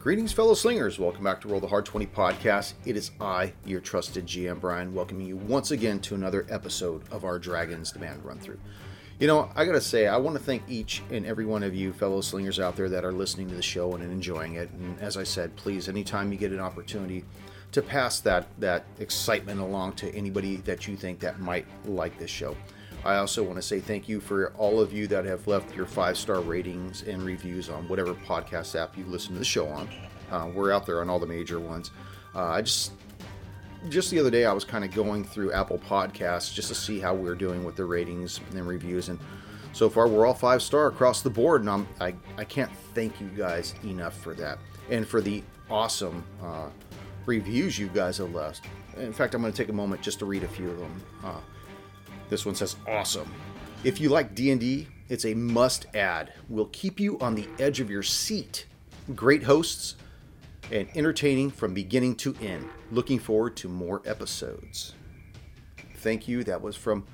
Greetings, fellow slingers. Welcome back to Roll the Hard 20 podcast. It is I, your trusted GM Brian, welcoming you once again to another episode of our Dragons Demand Run Through. You know, I gotta say, I want to thank each and every one of you, fellow slingers out there, that are listening to the show and enjoying it. And as I said, please, anytime you get an opportunity to pass that that excitement along to anybody that you think that might like this show. I also want to say thank you for all of you that have left your five star ratings and reviews on whatever podcast app you listen to the show on. Uh, we're out there on all the major ones. Uh, I just just the other day I was kind of going through Apple Podcasts just to see how we're doing with the ratings and reviews, and so far we're all five star across the board, and I'm, I I can't thank you guys enough for that and for the awesome uh, reviews you guys have left. In fact, I'm going to take a moment just to read a few of them. This one says, "Awesome. If you like D&D, it's a must-add. Will keep you on the edge of your seat. Great hosts and entertaining from beginning to end. Looking forward to more episodes." Thank you. That was from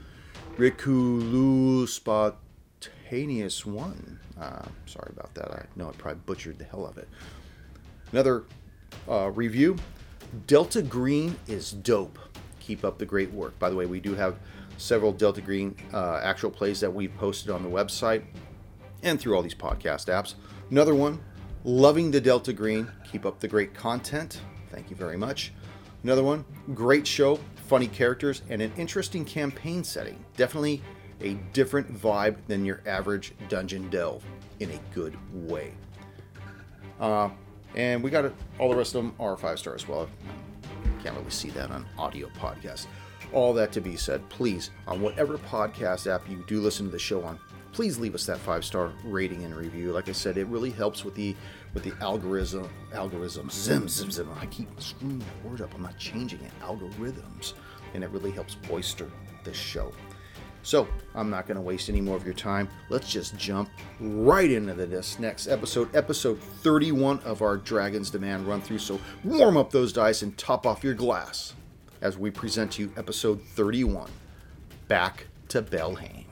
Rikulu Spontaneous One. Uh, sorry about that. I know I probably butchered the hell of it. Another uh, review Delta Green is dope. Keep up the great work. By the way, we do have several Delta Green uh, actual plays that we've posted on the website and through all these podcast apps. Another one, loving the Delta Green. Keep up the great content. Thank you very much. Another one, great show, funny characters, and an interesting campaign setting. Definitely a different vibe than your average dungeon delve in a good way. Uh, and we got it. All the rest of them are five stars. Well, can't really see that on audio podcast. All that to be said, please, on whatever podcast app you do listen to the show on, please leave us that five star rating and review. Like I said, it really helps with the with the algorithm algorithm zim zim zim. I keep screwing that word up. I'm not changing it. Algorithms, and it really helps bolster the show. So I'm not going to waste any more of your time. Let's just jump right into this next episode, episode 31 of our Dragons Demand run through. So warm up those dice and top off your glass as we present to you episode 31 Back to Belhaim.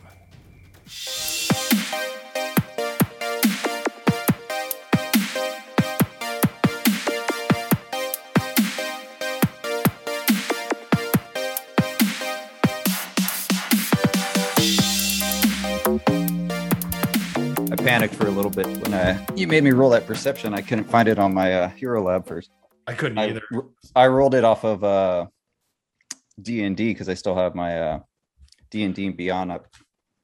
I panicked for a little bit when uh, you made me roll that perception. I couldn't find it on my uh, Hero Lab first. I couldn't I, either. I rolled it off of uh, D and D because I still have my uh, D and D and Beyond up.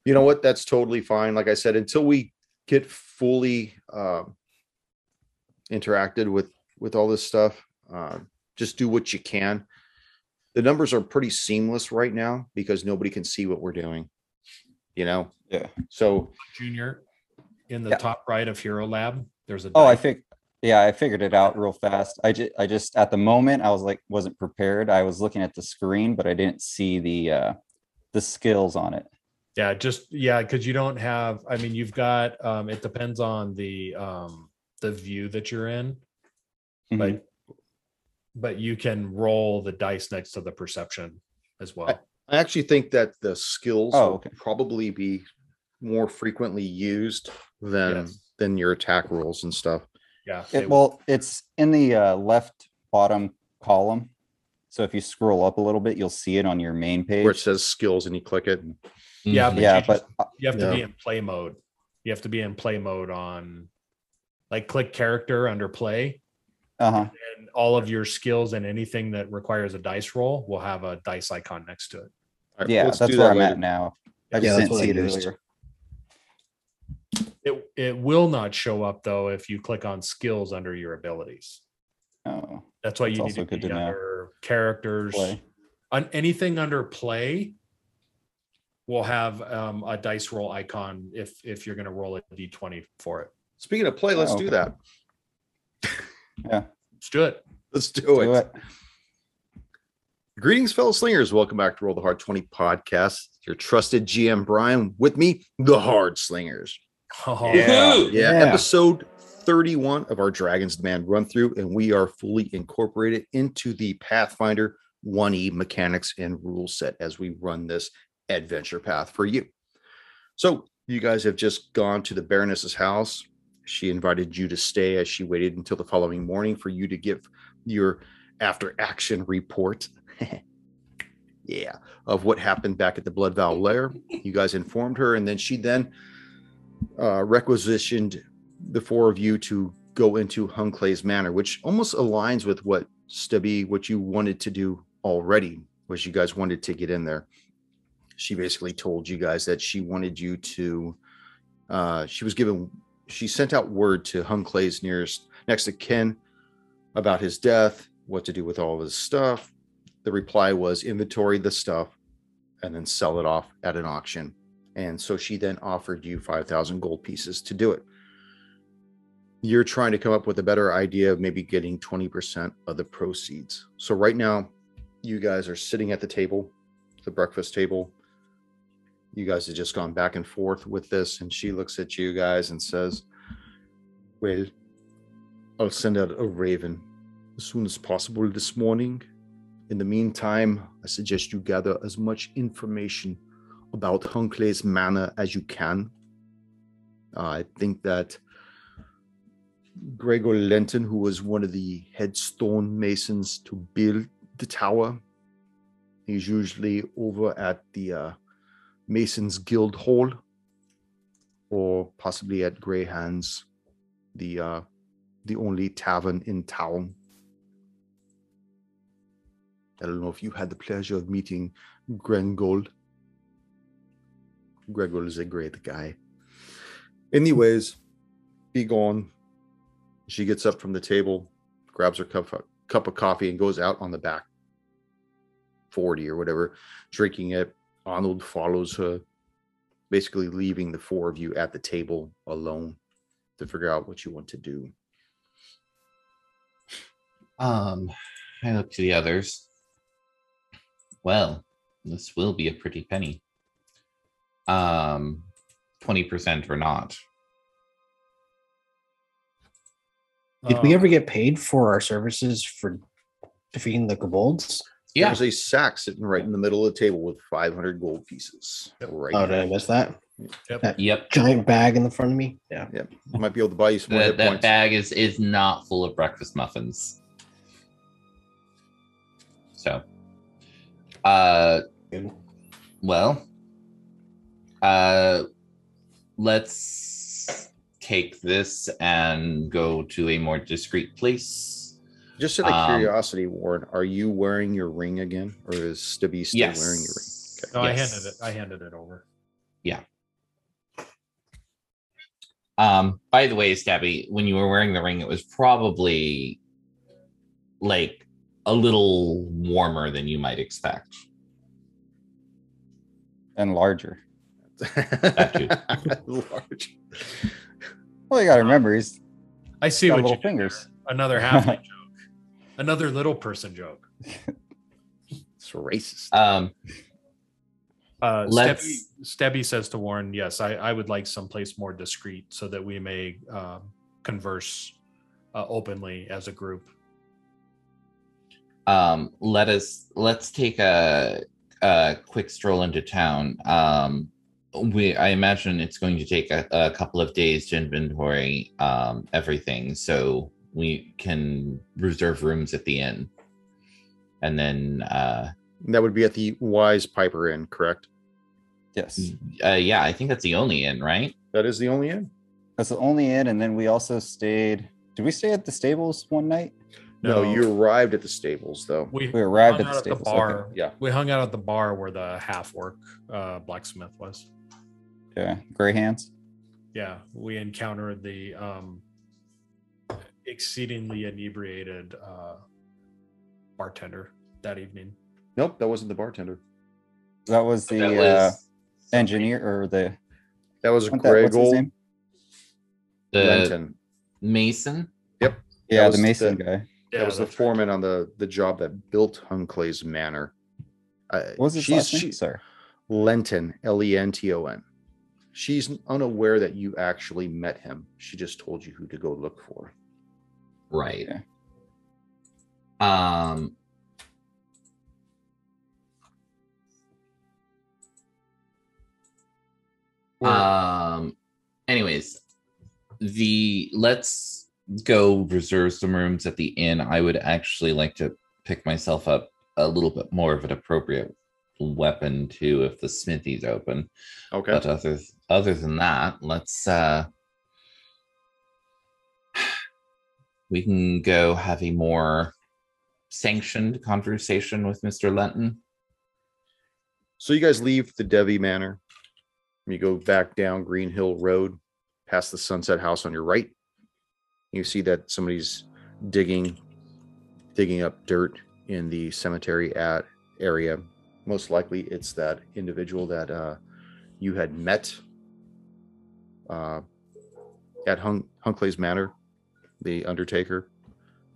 You know what? That's totally fine. Like I said, until we get fully um, interacted with with all this stuff, uh, just do what you can. The numbers are pretty seamless right now because nobody can see what we're doing. You know, Yeah. so Junior, in the Yeah. top right of Hero Lab, there's a. Oh, I think. Yeah, I figured it out real fast. I just, I just at the moment I was like wasn't prepared. I was looking at the screen, but I didn't see the uh, the skills on it. Yeah, just yeah, because you don't have. I mean, you've got. Um, it depends on the um the view that you're in, Mhm. but but you can roll the dice next to the perception as well. I actually think that the skills Oh, will okay. probably be more frequently used than Yes. than your attack rolls and stuff. Yeah. It, well, it's in the uh, left bottom column. So if you scroll up a little bit, you'll see it on your main page. Where it says skills and you click it. yeah, but yeah, you, just- but uh, you have to be in play mode. You have to be in play mode on, like, click character under play, uh huh. and all of your skills and anything that requires a dice roll will have a dice icon next to it. All right, Yeah, that's where that I'm later. at now. I Yeah, just that's didn't see it earlier. It it will not show up though if you click on skills under your abilities. Oh, That's why That's you need to good be to under characters. play. On anything under play will have um, a dice roll icon if if you're going to roll a d20 for it. Speaking of play, let's Oh, do that. Yeah, Let's do it. Let's do, do it. it. Greetings, fellow slingers. Welcome back to Roll the Hard 20 podcast. Your trusted GM Brian with me, the Hard Slingers. Oh, Yeah, Yeah. episode 31 of our Dragons Demand run through, and we are fully incorporated into the Pathfinder 1E mechanics and rule set as we run this adventure path for you. So, you guys have just gone to the Baroness's house. She invited you to stay as she waited until the following morning for you to give your after action report. yeah, of what happened back at the Blood Vow Lair. You guys informed her, and then she then uh, requisitioned the four of you to go into Hunclay's Manor, which almost aligns with what Stubby, what you wanted to do already, was you guys wanted to get in there. She basically told you guys that she wanted you to. Uh, she was given. She sent out word to Hunclay's nearest next to Ken about his death, what to do with all of his stuff. The reply was inventory the stuff and then sell it off at an auction. And so she then offered you 5,000 gold pieces to do it. You're trying to come up with a better idea of maybe getting 20% of the proceeds. So right now, you guys are sitting at the table, the breakfast table. You guys have just gone back and forth with this. And she looks at you guys and says, Well, I'll send out a raven as soon as possible this morning. In the meantime, I suggest you gather as much information about Hunclay's manor as you can. Uh, I think that Gregor Lenton, who was one of the headstone masons to build the tower, he's usually over at the uh, Masons Guild Hall or possibly at Grey Hands, the uh, the only tavern in town. I don't know if you had the pleasure of meeting Grengold. Gregor is a great guy. Anyways, be gone. She gets up from the table, grabs her cup, cup of coffee, and goes out on the back 40 or whatever, drinking it. Arnold follows her, basically leaving the four of you at the table alone to figure out what you want to do. Um, I look to the others. Well, this will be a pretty penny. Um, 20% or not. Did we Uh, ever get paid for our services for defeating the kobolds? Yeah. There's a sack sitting right in the middle of the table with 500 gold pieces. Right. Oh, did there. I miss that? Yep. That Yep. giant bag in the front of me. Yeah. Yep. You might be able to buy you some more That, hit that points. bag is is not full of breakfast muffins. So, uh, well, uh, let's take this and go to a more discreet place. Just out of Um, curiosity, Ward, are you wearing your ring again, or is Stubby still yes. wearing your ring? No, I handed it. I handed it over. Yeah. Um, by the way, Stabby, when you were wearing the ring, it was probably like a little warmer than you might expect. and larger. Large. Well, you got to remember he's I see got what little did fingers. there. Another half joke. Another little person joke. It's racist. Um, Uh, Let's- Stebby, Stebby says to Warren, "Yes, I, I would like someplace more discreet so that we may um, converse uh, openly as a group." um, let us let's take a a quick stroll into town. Um, we I imagine it's going to take a, a couple of days to inventory um, everything, so we can reserve rooms at the inn, and then uh, that would be at the Wise Piper Inn, correct? Yes, uh, yeah, I think that's the only inn, right? That is the only inn. that's the only inn. And then we also stayed. Did we stay at the stables one night? No, you arrived at the stables though. we, We arrived at the out stables, okay. bar. Yeah. we hung out at the bar where the half orc uh, blacksmith was. Yeah, gray hands. Yeah, we encountered the um, exceedingly inebriated uh, bartender that evening. Nope, that wasn't the bartender. That was the That uh, engineer or the That was what's that- what's his Gregor name? the Lenton. mason. Yep. Yeah, was the mason the- guy. that was the that's right. foreman on the the job that built Hunclay's Manor. Uh, What was his she's, last name? she- Sorry. Lenton, L E N T O N. She's unaware that you actually met him. She just told you who to go look for. Right. Okay. Um. Um. Anyways, the let's go reserve some rooms at the inn. I would actually like to pick myself up a little bit more of an appropriate weapon too if the smithy's open. Okay. But other other than that, let's uh we can go have a more sanctioned conversation with Mr. Lenton. So you guys leave the Devi Manor. You go back down Green Hill Road, past the Sunset House on your right. You see that somebody's digging, digging up dirt in the cemetery at area. Most likely, it's that individual that uh, you had met uh, at Hunk- Hunclay's Manor, the Undertaker.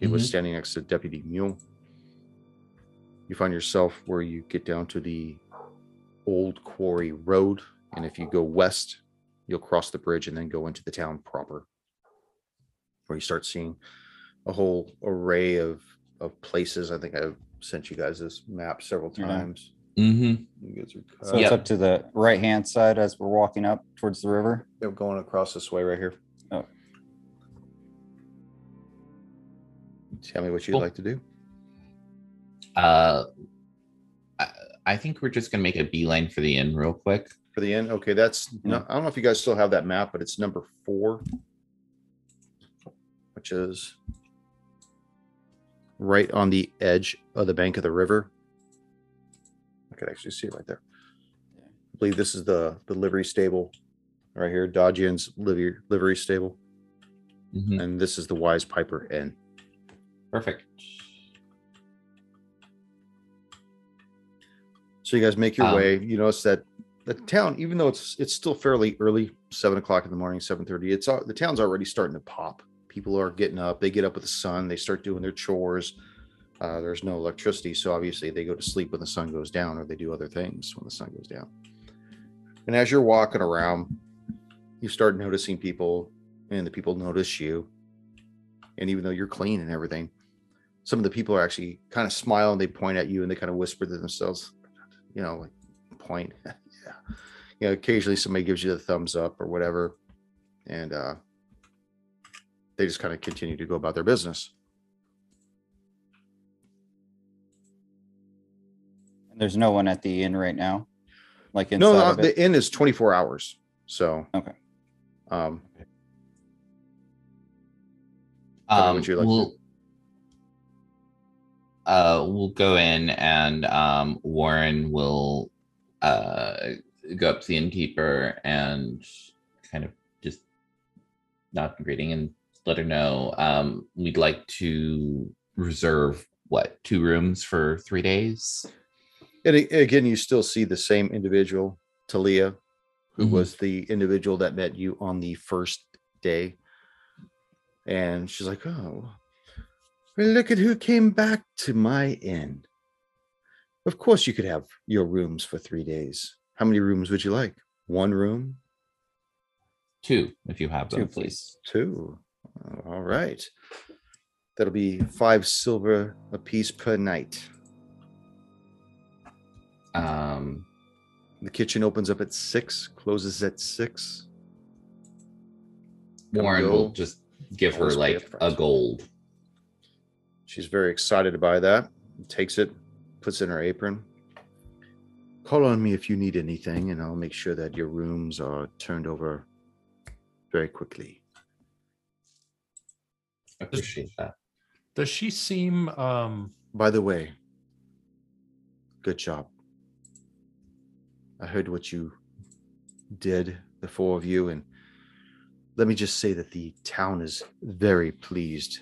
He was Mhm. standing next to Deputy Mule. You find yourself where you get down to the Old Quarry Road, and if you go west, you'll cross the bridge and then go into the town proper, where you start seeing a whole array of of places. I think I've sent you guys this map several Yeah. times. Mm-hmm. You guys are So it's up to the right hand side as we're walking up towards the river. they're going across this way right here. Oh. Tell me what you'd Cool. like to do. Uh, I, I think we're just gonna make a beeline for the inn real quick. For the end, okay, that's no, I don't know if you guys still have that map, but it's number four, which is right on the edge of the bank of the river. I could actually see it right there. I believe this is the the livery stable right here, Dodgian's livery livery stable, Mhm. and this is the Wise Piper Inn. Perfect. So you guys make your Um, way. You notice that the town, even though it's it's still fairly early, seven o'clock in the morning, seven thirty. It's al- the town's already starting to pop. People are getting up. They get up with the sun. They start doing their chores. Uh, there's no electricity, so obviously they go to sleep when the sun goes down, or they do other things when the sun goes down. And as you're walking around, you start noticing people, and the people notice you. And even though you're clean and everything, some of the people are actually kind of smile and they point at you and they kind of whisper to themselves, you know, like point. yeah. You know, occasionally somebody gives you the thumbs up or whatever. And uh they just kind of continue to go about their business. There's no one at the inn right now. Like inside No, no, of it. the inn is 24 hours. So Okay. um Um, what you'd like we'll, uh, we'll go in and um, Warren will uh, go up to the innkeeper and kind of just nod and greeting and let her know um, we'd like to reserve what two rooms for three days. And again you still see the same individual, Talia, who Mhm. was the individual that met you on the first day. And she's like, Oh, look at who came back to my inn. Of course, you could have your rooms for three days. How many rooms would you like? One room? Two, if you have them, Two, please. Two. All right. That'll be five silver a piece per night. Um, The kitchen opens up at six, closes at six. Come Warren go. will just give her Always pay like a gold. She's very excited by that. Takes it, puts it in her apron. Call on me if you need anything, and I'll make sure that your rooms are turned over very quickly. I appreciate that. Does she seem um By the way, good job. I heard what you did, the four of you, and let me just say that the town is very pleased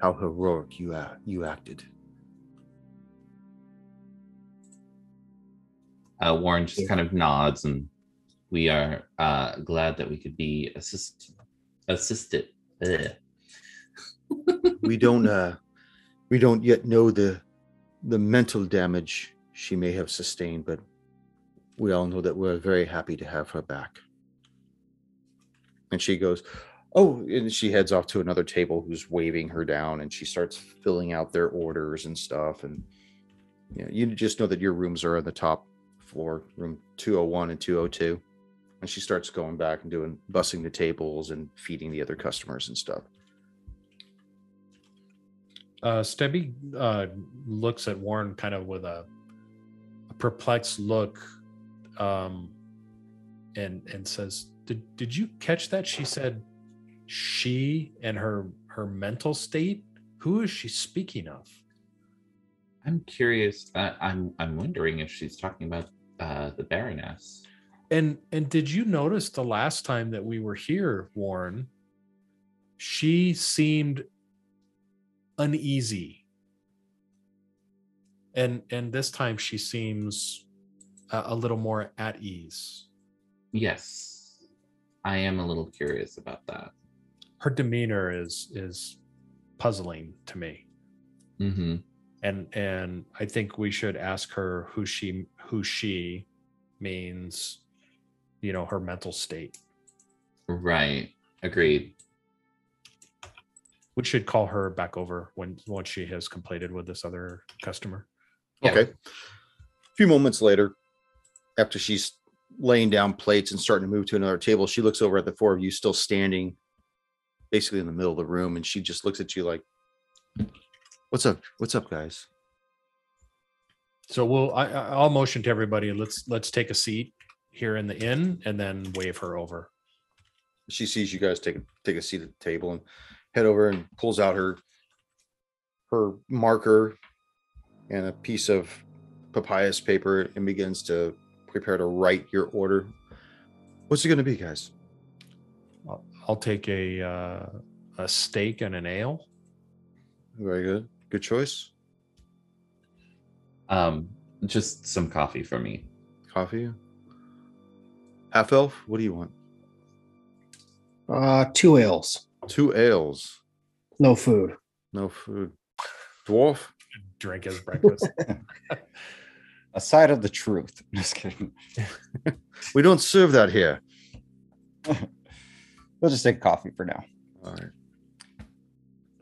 how heroic you a- you acted. Uh, Warren just kind of nods, and we are uh, glad that we could be assist assisted. We don't uh we don't yet know the the mental damage she may have sustained but we all know that we're very happy to have her back and she goes oh and she heads off to another table who's waving her down and she starts filling out their orders and stuff and you know you just know that your rooms are on the top floor room 201 and 202 and she starts going back and doing bussing the tables and feeding the other customers and stuff. Uh, Stebby uh, looks at Warren kind of with a, a perplexed look, um, and and says, "Did did you catch that?" She said, "She and her her mental state. Who is she speaking of?" I'm curious. Uh, I'm I'm wondering if she's talking about uh, the Baroness. And and did you notice the last time that we were here, Warren? She seemed uneasy. And and this time she seems a, a little more at ease. Yes, I am a little curious about that. Her demeanor is is puzzling to me. Mm-hmm. And and I think we should ask her who she who she means, you know, her mental state. Right. Agreed. We should call her back over when once she has completed with this other customer. Yeah. Okay. A few moments later, after she's laying down plates and starting to move to another table, she looks over at the four of you still standing basically in the middle of the room and she just looks at you like, What's up? What's up, guys? So we'll I I- I'll motion to everybody. Let's let's take a seat here in the inn and then wave her over. She sees you guys take a take a seat at the table and head over and pulls out her her marker and a piece of papyrus paper and begins to prepare to write your order. What's it going to be, guys? I'll, I'll take a uh, a steak and an ale. Very good. Good choice. Um, just some coffee for me. Coffee. Half elf. What do you want? Uh, two ales, Two ales. no food. No food. Dwarf. Drink as breakfast. A side of the truth. Just kidding. We don't serve that here. We'll just take coffee for now. All right.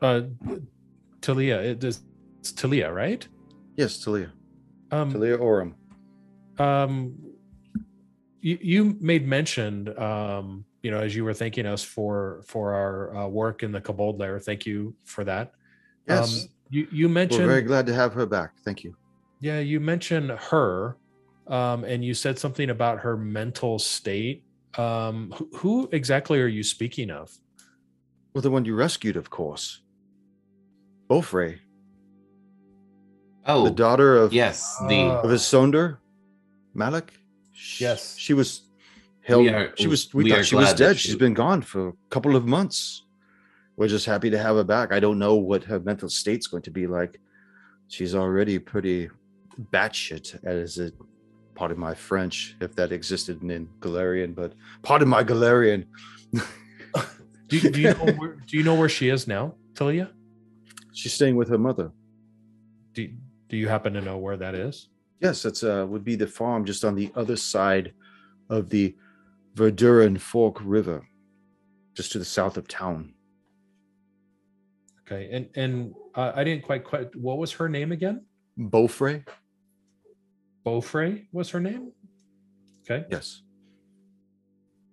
uh, Talia, it is it's Talia, right? Yes, Talia. Um, Talia Oram. um you, you made mention um you know as you were thanking us for for our uh, work in the Kobold lair thank you for that Yes. um you you We're mentioned very glad to have her back. Thank you. Yeah you mentioned her um and you said something about her mental state um who, who exactly are you speaking of Well, the one you rescued, of course. Bofrey, Oh, the daughter of yes. The Uh, of his Sonder, Malik. Sh- Yes. she was held. are- she was. We, we thought she was dead. she- She's been gone for a couple of months. We're just happy to have her back. I don't know what her mental state's going to be like. She's already pretty batshit, as a part of my French, if that existed in Golarion. But pardon my Golarion. do, you- do you know where, do you know where she is now Talia She's staying with her mother. do, do you happen to know where that is Yes, that's uh would be the farm just on the other side of the Verduran Fork River, just to the south of town. okay and and uh, i didn't quite quite what was her name again Beaufray? Beaufrey was her name. Okay. Yes.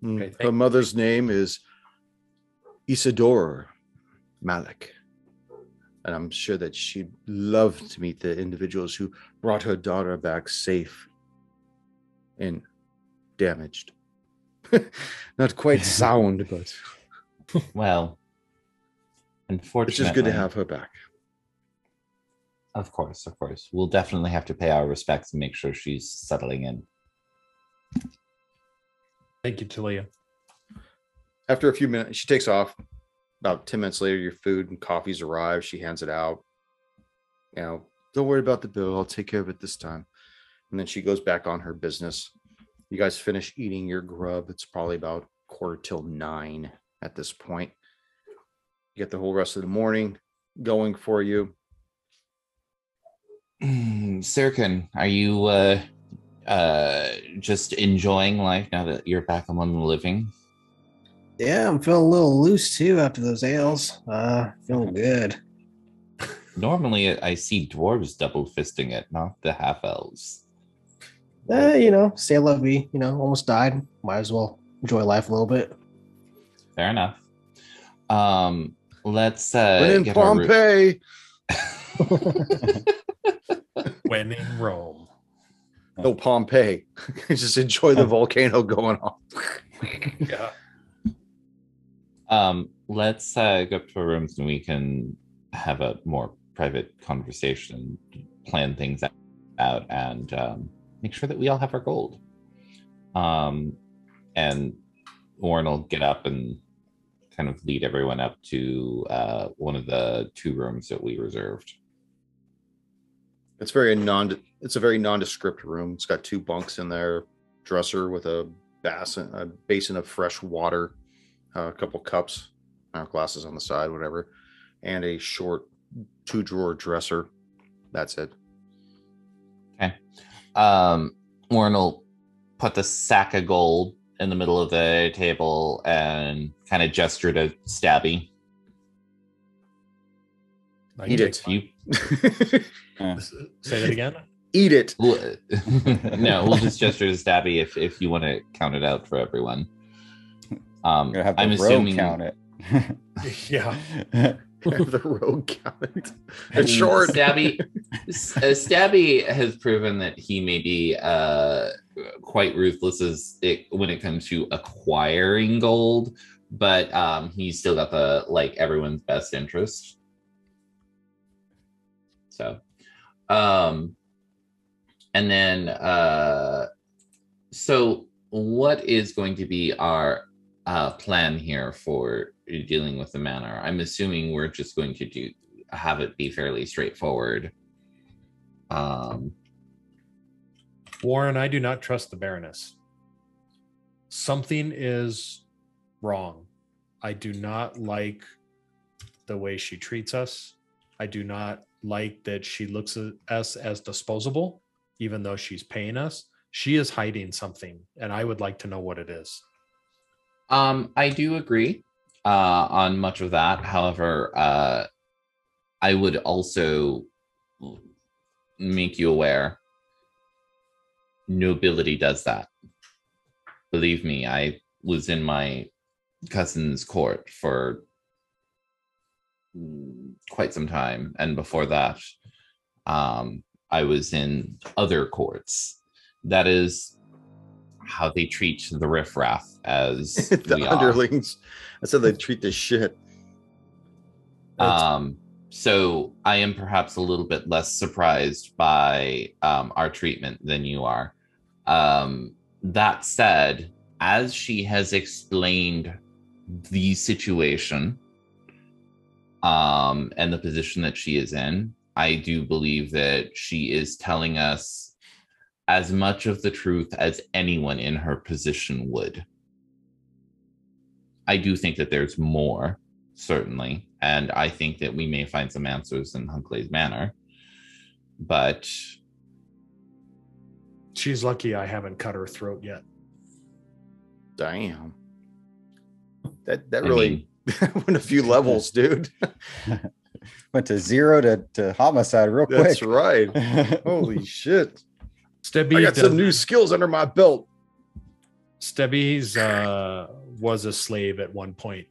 Mm, Okay, her thank- mother's name is Isadora Malik. And I'm sure that she'd love to meet the individuals who brought her daughter back safe and damaged. Not quite sound, but well, unfortunately. it's just good to have her back. Of course, of course. We'll definitely have to pay our respects and make sure she's settling in. Thank you, Talia. after a few minutes, she takes off. About 10 minutes later, your food and coffee's arrived. She hands it out. You know, don't worry about the bill. I'll take care of it this time. And then she goes back on her business. You guys finish eating your grub. It's probably about quarter till nine at this point. You get the whole rest of the morning going for you. Sirkin, are you uh, uh, just enjoying life now that you're back among the living? Yeah, I'm feeling a little loose too after those ales. Uh, feeling good. Normally, I see dwarves double fisting it, not the half elves. Eh, you know, say la vie. You know, almost died. Might as well enjoy life a little bit. Fair enough. Um, let's uh, When in get our Pompeii. When in Rome. No, Pompeii. Just enjoy the volcano going off. Yeah. Um, let's uh, go up to our rooms and we can have a more private conversation, plan things out, and um, make sure that we all have our gold. Um, and Warren will get up and kind of lead everyone up to uh, one of the two rooms that we reserved. It's very non. It's a very nondescript room. It's got two bunks in there, dresser with a basin, a basin of fresh water, uh, a couple cups, uh, glasses on the side, whatever, and a short two drawer dresser. That's it. Okay. Um, Warren will put the sack of gold in the middle of the table and kind of gesture to Stabby. I Eat it. You Uh, Say that again. Eat it. No, we'll just gesture to Stabby if, if you want to count it out for everyone. Um, I'm have I'm assuming count it. Yeah. Have the rogue count. I It's short. Stabby, uh, Stabby has proven that he may be uh, quite ruthless as it, when it comes to acquiring gold, but um, he's still got the like everyone's best interest. So, um, and then uh, so what is going to be our uh, plan here for dealing with the manor? I'm assuming we're just going to do have it be fairly straightforward. Um, Warren, I do not trust the Baroness. Something is wrong. I do not like the way she treats us. I do not like that she looks at us as disposable, even though she's paying us. She is hiding something, and I would like to know what it is. um, I do agree uh, on much of that. However, uh, I would also make you aware nobility does that. Believe me, I was in my cousin's court for quite some time. And before that, um, I was in other courts. That is how they treat the riffraff as the are. underlings. That's how they treat the shit. That's- Um, so I am perhaps a little bit less surprised by um, our treatment than you are. Um, that said, as she has explained the situation um, and the position that she is in, I do believe that she is telling us as much of the truth as anyone in her position would. I do think that there's more, certainly, and I think that we may find some answers in Hunkley's Manor. But She's lucky I haven't cut her throat yet. Damn. That that I really mean, went a few levels, dude. Went to zero to, to homicide real quick. That's right. Holy shit. Stebby I got some new skills under my belt. Stebby's uh, was a slave at one point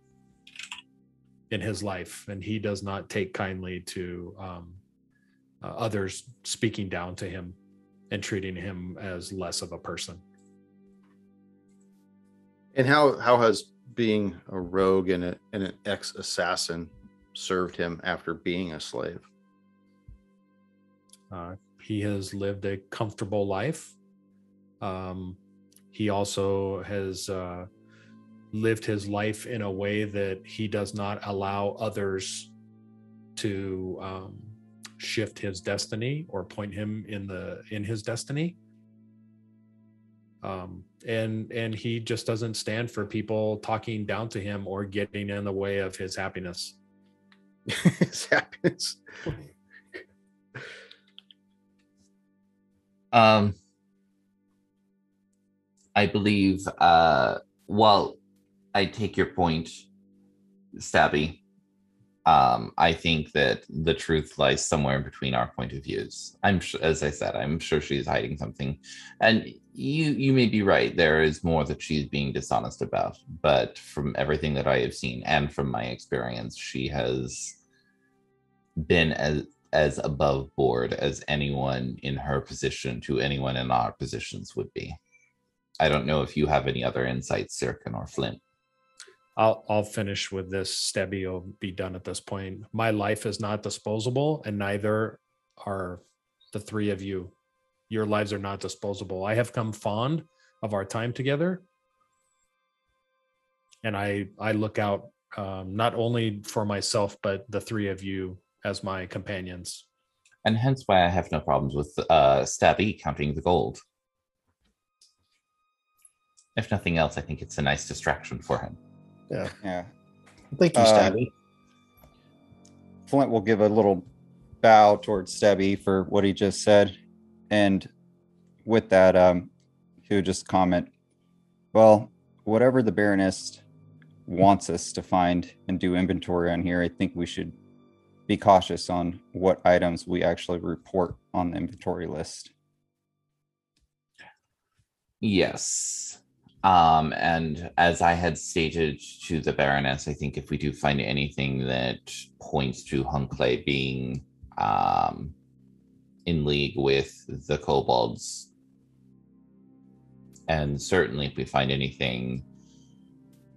in his life, and he does not take kindly to um, uh, others speaking down to him and treating him as less of a person. And how how has being a rogue and, a, and an ex assassin served him after being a slave? Uh, he has lived a comfortable life. Um, he also has uh, lived his life in a way that he does not allow others to um, shift his destiny or point him in the in his destiny. Um, and and he just doesn't stand for people talking down to him or getting in the way of his happiness. His happiness. um, I believe, uh, well, I take your point, Stabby. Um, I think that the truth lies somewhere in between our point of views. I'm as I said, I'm sure she's hiding something, and you you may be right. There is more that she's being dishonest about, but from everything that I have seen and from my experience, she has been as as above board as anyone in her position to anyone in our positions would be. I don't know if you have any other insights, Sirkin or Flint. I'll I'll finish with this. Stebby will be done at this point. My life is not disposable, and neither are the three of you. Your lives are not disposable. I have come fond of our time together, and I I look out um, not only for myself but the three of you as my companions. And hence why I have no problems with uh, Stabby counting the gold. If nothing else, I think it's a nice distraction for him. Yeah. Yeah. Thank you, Uh, Stabby. Flint will give a little bow towards Stebby for what he just said. And with that, um, he would just comment, well, whatever the Baroness wants us to find and do inventory on here, I think we should be cautious on what items we actually report on the inventory list. Yes. Um, and as I had stated to the Baroness, I think if we do find anything that points to Hunkley being um, in league with the kobolds, and certainly if we find anything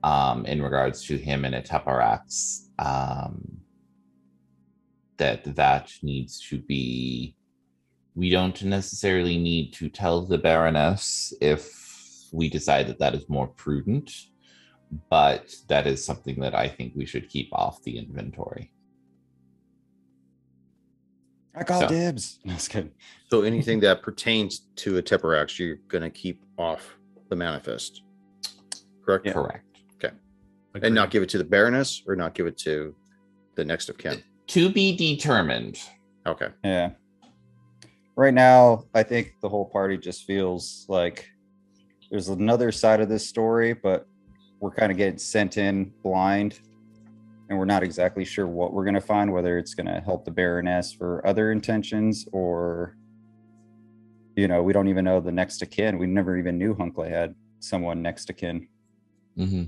um, in regards to him and Ateparax, um, that that needs to be we don't necessarily need to tell the baroness if we decide that that is more prudent but that is something that i think we should keep off the inventory I call So- dibs. No, just kidding. So anything that pertains to a Teperax, you're going to keep off the manifest, correct? correct Okay. And not give it to the Baroness or not give it to the next of kin. to be determined Okay. Yeah. Right now, I think the whole party just feels like there's another side of this story, but we're kind of getting sent in blind and we're not exactly sure what we're going to find, whether it's going to help the Baroness for other intentions or, you know, we don't even know the next of kin. We never even knew Hunkley had someone next to kin. Mm-hmm.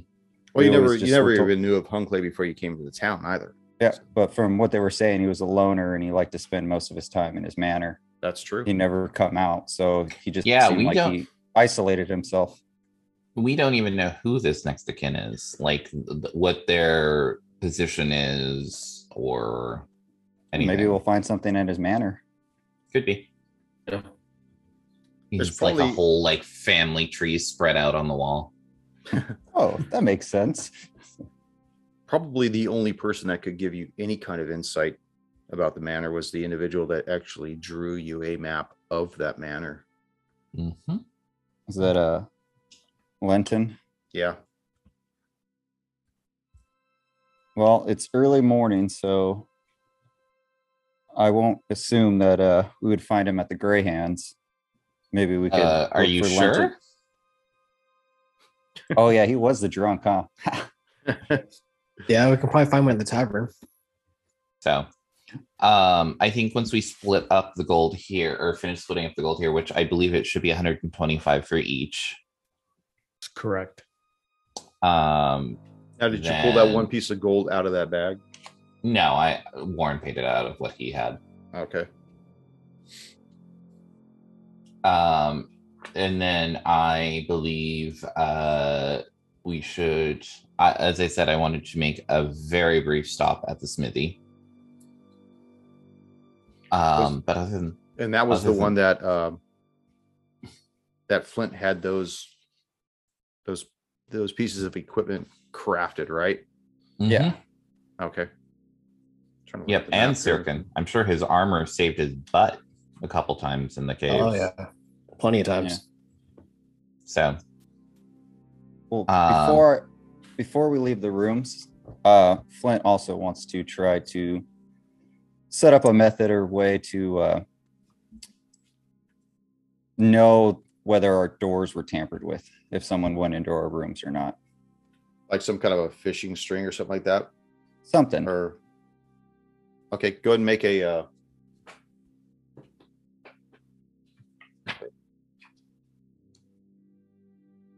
Well, you We always never you never were told- even knew of Hunkley before you came to the town either. Yeah. But from what they were saying, he was a loner and he liked to spend most of his time in his manor. That's true. He never come out. So he just Yeah, we like don't- he isolated himself. we don't even know who this next of kin is like th- th- what their position is or anything Maybe we'll find something in his manor. could be Yeah. He's There's like a whole like family tree spread out on the wall. Oh, that makes sense. Probably the only person that could give you any kind of insight about the manor was the individual that actually drew you a map of that manor. Mhm. Is that uh Lenton? Yeah. Well, it's early morning, so I won't assume that uh we would find him at the Greyhands. Maybe we could. Uh, are look you for sure? Lenton. Oh yeah, he was the drunk, huh? Yeah, we can probably find one at the tavern. So, um, I think once we split up the gold here, or finish splitting up the gold here, which I believe it should be 125 for each. That's correct. Um, Now, did you pull that one piece of gold out of that bag? no, I Warren paid it out of what he had. Okay. Um, and then I believe uh, we should, I, as I said, I wanted to make a very brief stop at the smithy. Um, but other than And that was Other the one that um that Flint had those those those pieces of equipment crafted, right? Yeah. Okay. Trying to Yep, look at the and map. Sirkin. I'm sure his armor saved his butt a couple times in the cave. Oh yeah, plenty of times. So Well, Um, before before we leave the rooms, uh, Flint also wants to try to set up a method or way to uh, know whether our doors were tampered with if someone went into our rooms or not. like some kind of a fishing string or something like that. Something. Or Okay, go ahead and make a. Uh...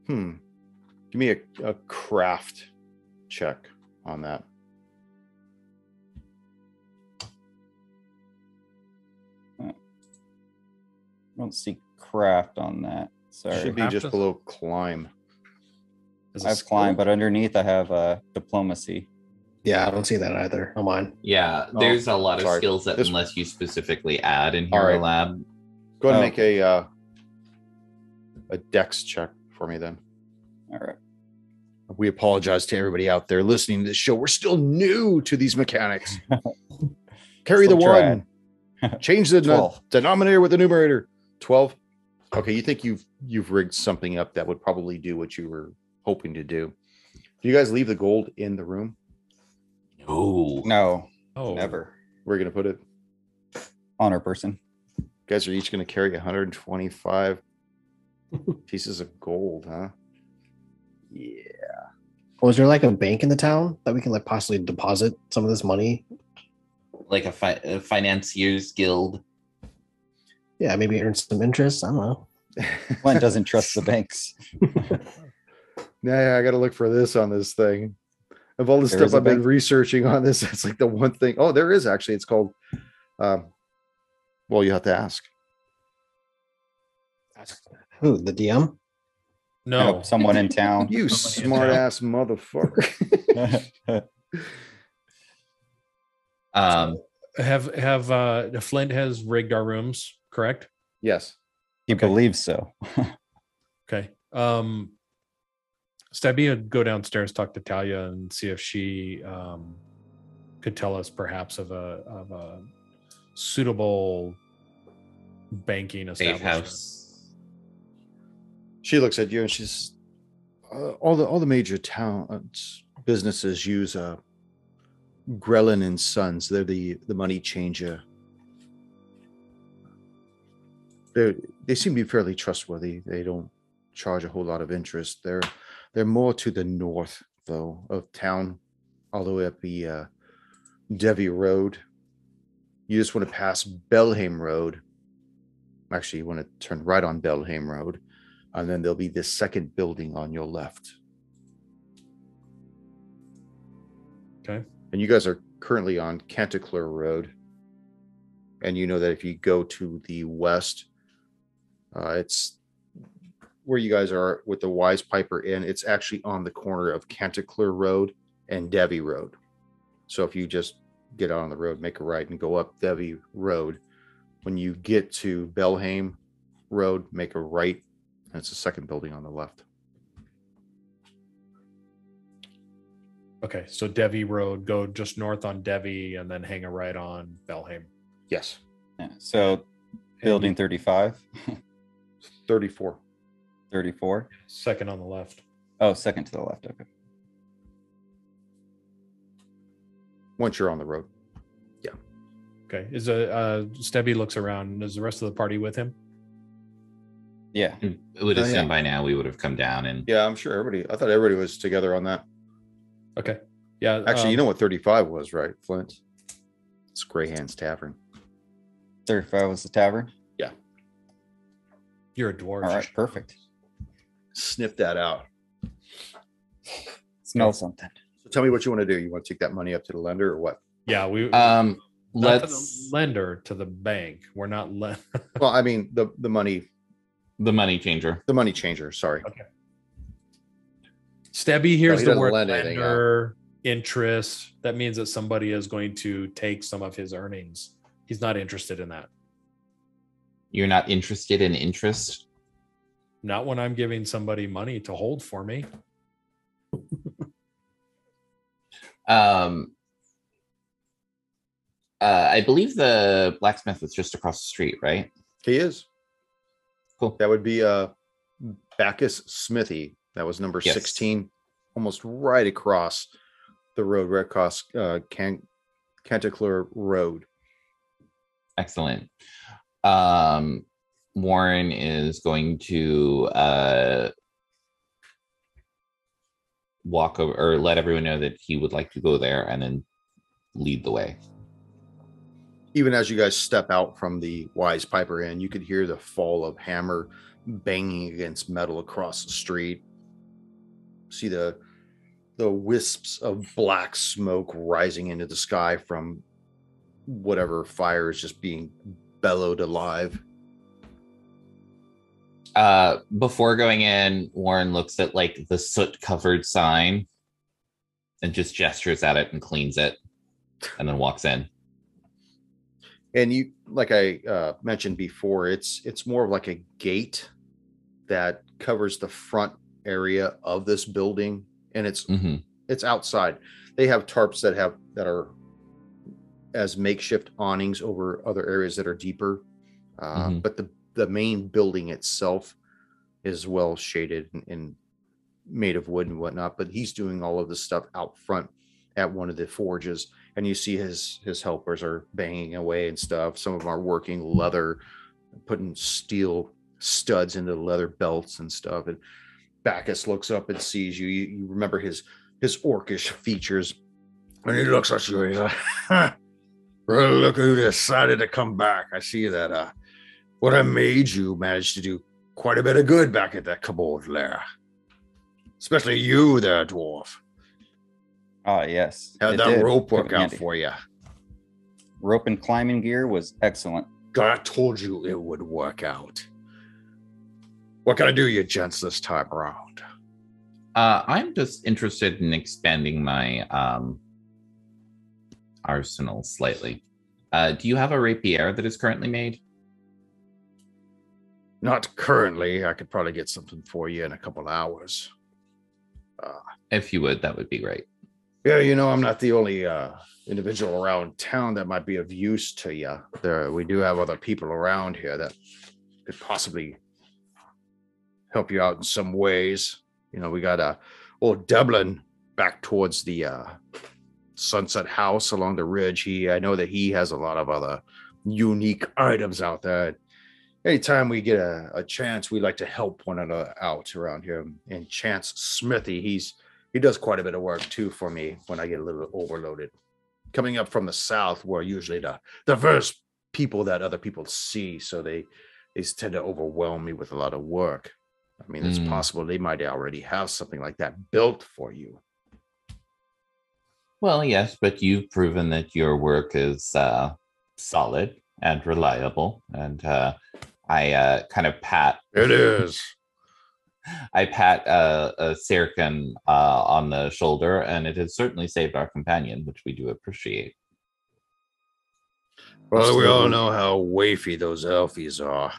Hmm. Give me a, a craft check on that. Don't see craft on that. Sorry. Should be Craft just is- below climb. As a I have skill? climb, but underneath I have uh, diplomacy. Yeah, I don't see that either on mine. Yeah, Oh, there's a lot of sorry. skills that This- unless you specifically add in All Hero right. Lab. Go ahead and Oh. make a uh, a dex check for me then. All right. We apologize to everybody out there listening to this show. We're still new to these mechanics. Carry the Still one. Change the de- 12. denominator with the numerator. Twelve. Okay, you think you've you've rigged something up that would probably do what you were hoping to do. Do you guys leave the gold in the room? No. No, Oh, never. We're gonna put it. on our person. You guys are each gonna carry 125 pieces of gold, huh? Yeah. Was there like a bank in the town that we can like possibly deposit some of this money? Like a, fi- a financiers guild. Yeah, maybe earn some interest. I don't know. Glenn doesn't trust the banks. Yeah, I got to look for this on this thing. Of all the There stuff is a I've been bank? researching on this, it's like the one thing. Oh, there is actually. It's called. Um, well, you have to ask. Ask Who the DM? no. Nope, someone in town. You Somebody smart ass motherfucker. Um, Have have uh Flint has rigged our rooms, correct? yes. he Okay. believes so. Okay. Um Stebby would go downstairs, talk to Talia, and see if she um could tell us perhaps of a of a suitable banking safe establishment. house. She looks at you and she's uh, all the all the major towns businesses use uh Grellin and Sons. They're the the money changer. They they seem to be fairly trustworthy. They don't charge a whole lot of interest. They're they're more to the north though of town, all the way up the uh, Devi Road. You just want to pass Belhaim Road. Actually, you want to turn right on Belhaim Road and then there'll be this second building on your left. Okay. And you guys are currently on Canticleer Road. And you know that if you go to the west, uh, it's where you guys are with the Wise Piper Inn. It's actually on the corner of Canticleer Road and Devi Road. So if you just get out on the road, make a right, and go up Devi Road, when you get to Belhaim Road, make a right, and it's the second building on the left. Okay, so Devi Road, go just north on Devi and then hang a right on Belhaim. Yes, Yeah, So building 35, 34. 34. Second on the left. Oh, second to the left. Okay. Once you're on the road. Yeah. Okay. Is a uh Stebby looks around. Is the rest of the party with him? Yeah. I would Oh, assume yeah. by now we would have come down and Yeah, I'm sure everybody. I thought everybody was together on that. Okay. Yeah. Actually, you um, know what 35 was, right, Flint? It's Greyhands Tavern. 35 was the tavern. You're a dwarf. All right. Perfect. Sniff that out. Smell something. So tell me what you want to do. You want to take that money up to the lender or what? Yeah, we um not to the let's lender to the bank. We're not le- Well, I mean the the money the money changer. the money changer. Sorry. Okay. Stebby hears he the doesn't word lend anything lender interest. That means that somebody is going to take some of his earnings. He's not interested in that. You're not interested in interest. Not when I'm giving somebody money to hold for me. Um uh I believe the blacksmith is just across the street, right? He is. Cool. That would be uh Bacchus Smithy. That was number Yes. 16, almost right across the road, right across uh Can- Canticleer Road. Excellent. Um, Warren is going to uh, walk over or let everyone know that he would like to go there and then lead the way. even as you guys step out from the Wise Piper Inn, you could hear the fall of hammer banging against metal across the street. See the the wisps of black smoke rising into the sky from whatever fire is just being bellowed alive. Uh, before going in, Warren looks at like the soot covered sign and just gestures at it and cleans it and then walks in. and you like i uh, mentioned before it's it's more of like a gate that covers the front area of this building and it's hmm it's outside they have tarps that have that are as makeshift awnings over other areas that are deeper. Uh, Mhm. but the the main building itself is well shaded and, and made of wood and whatnot but he's doing all of this stuff out front at one of the forges. And you see his his helpers are banging away and stuff. Some of them are working leather putting steel studs into the leather belts and stuff. And bacchus looks up and sees you. You, you remember his his orcish features. And he looks at you well look who decided to come back i see that uh what i made you managed to do quite a bit of good back at that commode lair especially you there dwarf Ah, yes. how'd that did. rope work out handy. for you Rope and climbing gear was excellent. God, I told you it would work out. What can I do, you gents, this time around? Uh, I'm just interested in expanding my um, arsenal slightly. Uh, do you have a rapier that is currently made? Not currently. I could probably get something for you in a couple hours. If you would, that would be great. Yeah, you know, I'm not the only uh, individual around town that might be of use to you. There, we do have other people around here that could possibly help you out in some ways. You know, we got uh, old Dublin back towards the uh, Sunset House along the ridge. He, I know that he has a lot of other unique items out there. Anytime we get a, a chance, we like to help one another out around here. And Chance Smithy, he's he does quite a bit of work too for me when I get a little overloaded. Coming up from the south, we're usually the the first people that other people see, so they they tend to overwhelm me with a lot of work. I mean, it's Mm. possible they might already have something like that built for you. Well, yes, but you've proven that your work is uh, solid and reliable, and uh, I uh, kind of pat It is. I pat uh, uh, Sirkin uh, on the shoulder, and it has certainly saved our companion, which we do appreciate. Well, we all know how wafy those elfies are.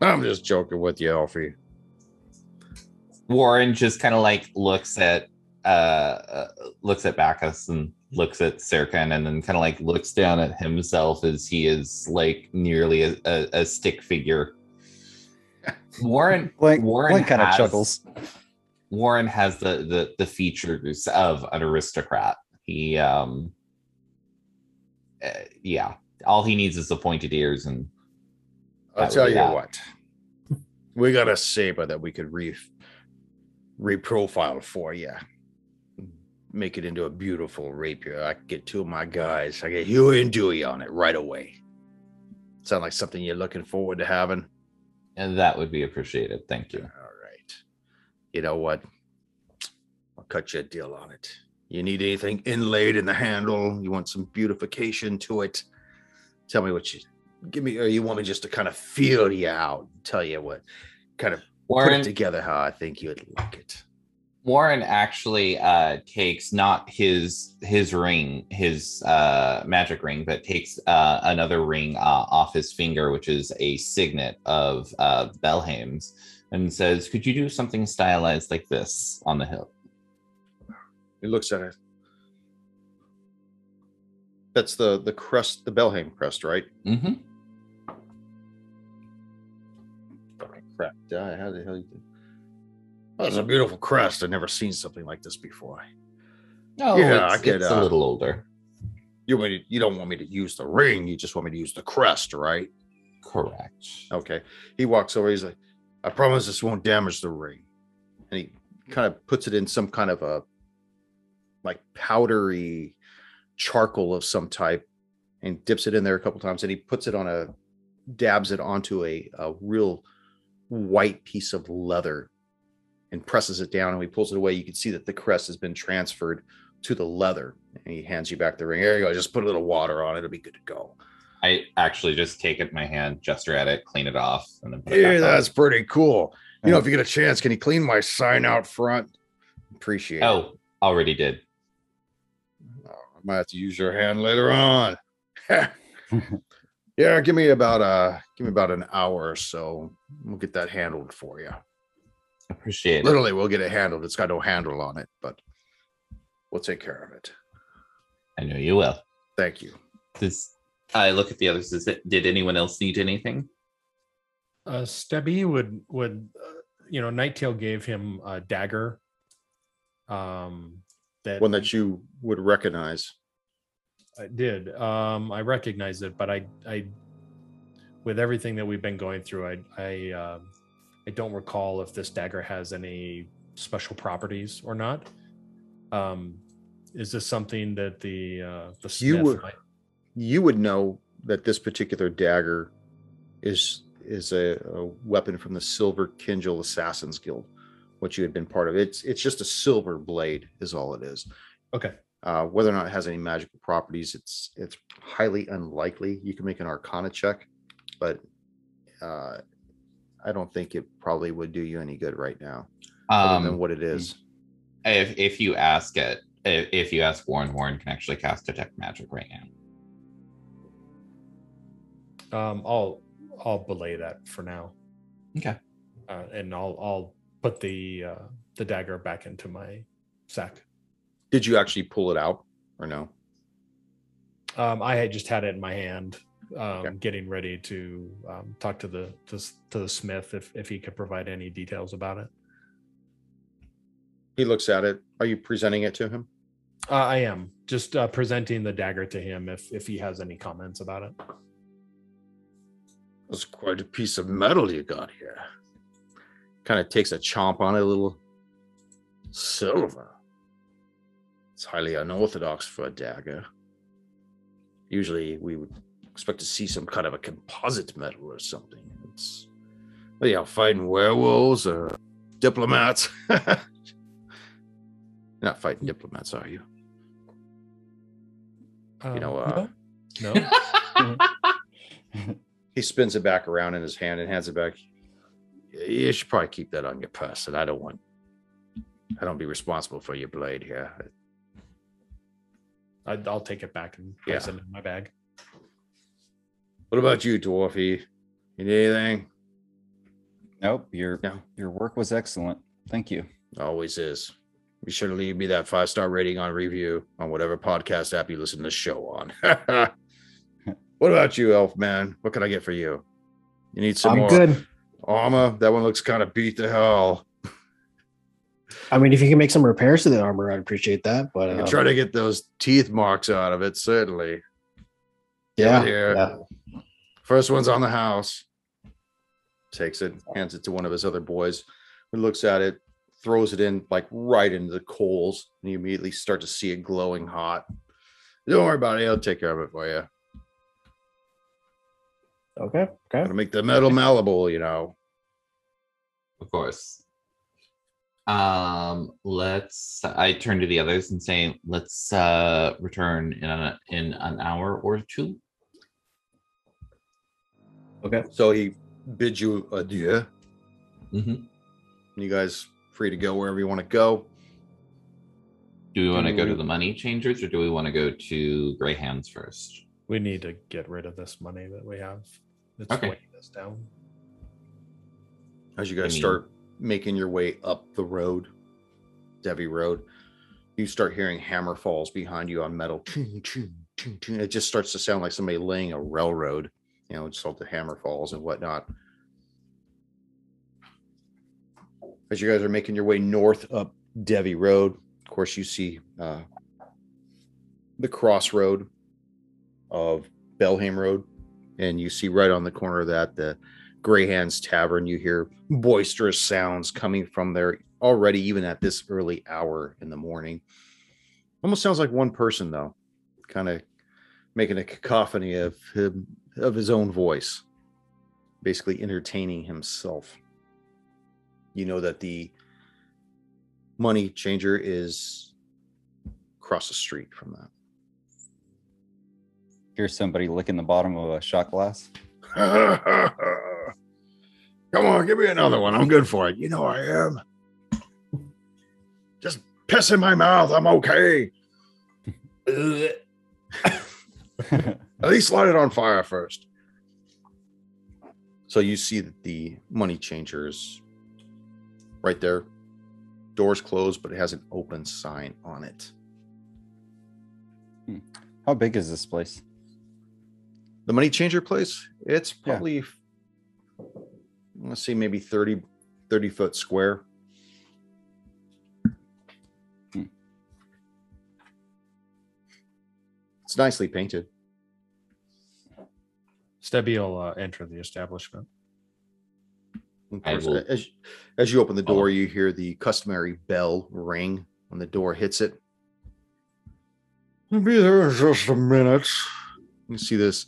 I'm just joking with you, Elfie. Warren just kind of like looks at uh, uh looks at Bacchus and looks at Sirkin and then kind of like looks down at himself as he is like nearly a, a, a stick figure. Warren Blank, Warren Blank kind of chuckles. Warren has the, the the features of an aristocrat. He um uh, yeah, all he needs is the pointed ears and I'll tell you that. what. We got a saber that we could re reprofile for you. Make it into a beautiful rapier. I could get two of my guys. I get Huey and Dewey on it right away. Sound like something you're looking forward to having? and that would be appreciated. Thank you. All right. You know what? I'll cut you a deal on it. You need anything inlaid in the handle? You want some beautification to it? Tell me what you give me, or you want me just to kind of feel you out, tell you what, kind of put it together how I think you'd like it. Warren actually uh, takes not his his ring, his uh, magic ring, but takes uh, another ring uh, off his finger, which is a signet of uh, Belhaim's, and says, "Could you do something stylized like this on the hilt?" He looks at it. That's the the crest, the Belhaim crest, right? Mm-hmm. Crap. Die. How the hell you? It's a beautiful crest. I've never seen something like this before. No, Yeah, I it's, could, it's uh, a little older. You want me to, you don't want me to use the ring, you just want me to use the crest, right? Correct. Okay. He walks over, he's like, I promise this won't damage the ring. And he kind of puts it in some kind of a like powdery charcoal of some type and dips it in there a couple times and he puts it on a dabs it onto a, a real white piece of leather and presses it down and he pulls it away you can see that the crest has been transferred to the leather and he hands you back the ring there you go just put a little water on it it'll be good to go I actually just take it in my hand, gesture at it, clean it off, and then put it yeah back on. that's pretty cool you know if you get a chance can you clean my sign out front appreciate it Oh, already did. Oh, I might have to use your hand later on. yeah, give me about uh give me about an hour or so. We'll get that handled for you. Appreciate it. Literally, we'll get it handled. It's got no handle on it, but we'll take care of it. I know you will. Thank you. Does I look at the others? Is it, did anyone else need anything? Uh, Stebby would would uh, you know Nighttail gave him a dagger. Um, that One that you would recognize. I did. Um, I recognize it, but I, I, with everything that we've been going through, I, I, uh, I don't recall if this dagger has any special properties or not. Um, is this something that the uh, the You would- might- You would know that this particular dagger is is a, a weapon from the Silver Kindle Assassins Guild, which you had been part of. It's it's just a silver blade, is all it is. Okay. Uh, whether or not it has any magical properties, it's it's highly unlikely. You can make an Arcana check, but uh, I don't think it probably would do you any good right now, other than Um, what it is. if if you ask it, if, if you ask Warren, Warren can actually cast detect magic right now. Um, I'll I'll belay that for now, Okay. uh, and I'll I'll put the uh, the dagger back into my sack. Did you actually pull it out or no? Um, I had just had it in my hand, um, Okay. getting ready to um, talk to the to, to the smith if if he could provide any details about it. He looks at it. Are you presenting it to him? Uh, I am just uh, presenting the dagger to him if if he has any comments about it. That's quite a piece of metal you got here. Kind of takes a chomp on it, a little silver. It's highly unorthodox for a dagger. Usually we would expect to see some kind of a composite metal or something. It's well, yeah, fighting werewolves or diplomats. Not fighting diplomats, are you? You know, Um, uh, no, no. He spins it back around in his hand and hands it back. You should probably keep that on your person. I don't want. I don't be responsible for your blade here. I, I'll take it back and place Yeah. it in my bag. What about you, Dwarfy? You need anything? Nope, your No. your work was excellent. Thank you. Always is. Be sure to leave me that five star rating on review on whatever podcast app you listen to the show on. what about you, Elf Man? What can I get for you? You need some I'm more good. armor? That one looks kind of beat to hell. I mean, if you can make some repairs to the armor, I'd appreciate that. But I uh, can try to get those teeth marks out of it, certainly. yeah, yeah. First one's on the house. Takes it, hands it to one of his other boys, who looks at it, throws it in like right into the coals, and you immediately start to see it glowing hot. Don't worry about it, I'll take care of it for you. Okay, okay. Gotta make the metal malleable, you know. Of course. Um, let's. I turn to the others and say, let's uh return in a, in an hour or two. Okay. So he bids you adieu. Mhm. You guys free to go wherever you want to go. Do we want to go to the money changers or do we want to go to Grey Hands first? We need to get rid of this money that we have. It's Okay. weighing us down. as you guys mean- start making your way up the road, Devi Road, you start hearing hammer falls behind you on metal. It just starts to sound like somebody laying a railroad, you know, just all the hammer falls and whatnot. As you guys are making your way north up Devi Road, of course, you see uh, the crossroad of Belhaim Road, and you see right on the corner of that the Greyhands Tavern. You hear boisterous sounds coming from there already, even at this early hour in the morning. Almost sounds like one person, though. kind of making a cacophony of him of his own voice, basically entertaining himself. You know that the money changer is across the street from that. Here's somebody licking the bottom of a shot glass. Come on, give me another one. I'm good for it. You know I am. Just piss in my mouth. I'm okay. At least light it on fire first. So you see that the money changer is right there. Doors closed, but it has an open sign on it. How big is this place? The money changer place, it's Yeah. probably let's see, maybe 30, 30 foot square. Hmm. It's nicely painted. Stebby will uh, enter the establishment. Of I course, will- as, as you open the door, you hear the customary bell ring when the door hits it. I'll be there in just a minute. You see this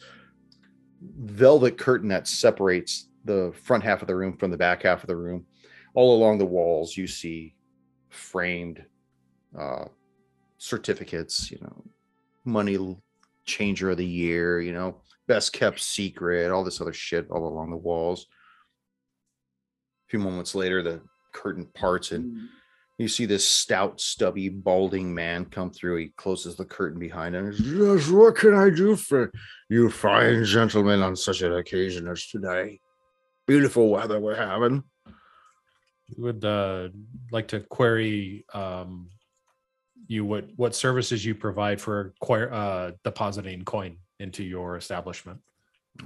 velvet curtain that separates the front half of the room from the back half of the room. All along the walls, you see framed uh, certificates, you know, money changer of the year, you know, best kept secret, all this other shit all along the walls. A few moments later, the curtain parts and you see this stout, stubby, balding man come through. He closes the curtain behind him. Yes, what can I do for you fine gentlemen on such an occasion as today? Beautiful weather we're having. We would uh, like to query um, you what what services you provide for acquire, uh, depositing coin into your establishment.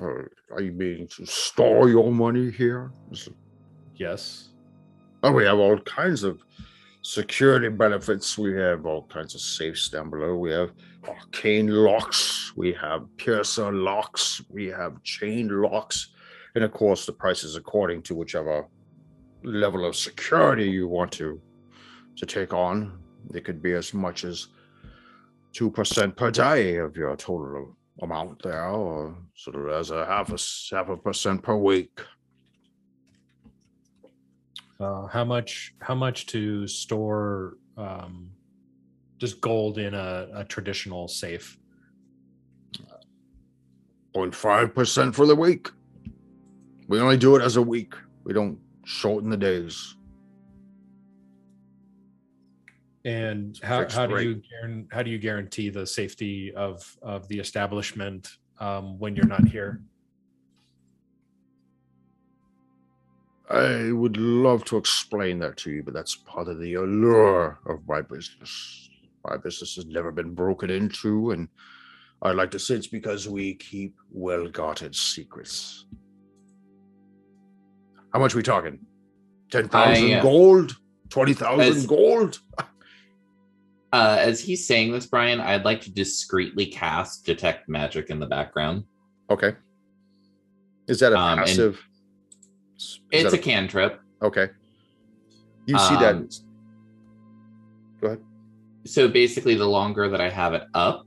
Uh, are you meaning to store your money here? Yes. Oh, we have all kinds of security benefits. We have all kinds of safes down below. We have arcane locks. We have piercer locks. We have chain locks. And of course, the price is according to whichever level of security you want to to take on. It could be as much as two percent per day of your total amount there, or sort of as a half a half a percent per week. Uh, how much? How much to store um, just gold in a, a traditional safe? 0.5 percent for the week. We only do it as a week. We don't shorten the days. And how, how do you how do you guarantee the safety of of the establishment um, when you're not here? I would love to explain that to you, but that's part of the allure of my business. My business has never been broken into, and I'd like to say it's because we keep well guarded secrets. How much are we talking? 10,000 I, uh, gold? 20,000 gold? Uh, as he's saying this, Brian, I'd like to discreetly cast detect magic in the background. Okay. Is that a Um, passive? It's that a cantrip. Okay. You see that? Um, Go ahead. so basically the longer that i have it up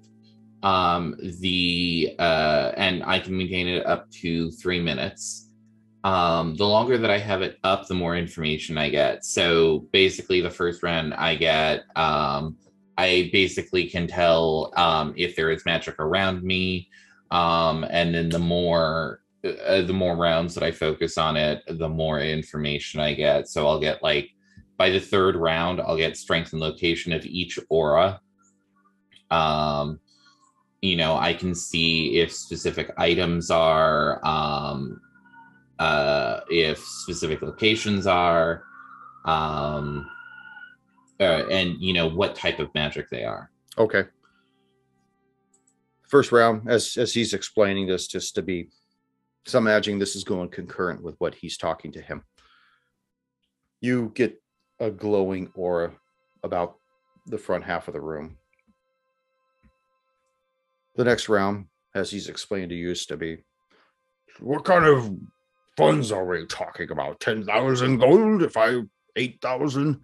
um the uh and i can maintain it up to three minutes um the longer that i have it up the more information i get so basically the first round i get um i basically can tell um if there is magic around me um and then the more uh, the more rounds that i focus on it the more information i get. So i'll get like by the third round i'll get strength and location of each aura. Um you know i can see if specific items are um uh if specific locations are um uh, and you know what type of magic they are Okay. First round, as as he's explaining this, just to be, so I'm imagining this is going concurrent with what he's talking to him. You get a glowing aura about the front half of the room. The next round, as he's explained to you, is to be, what kind of funds are we talking about? Ten thousand gold? If I eight thousand?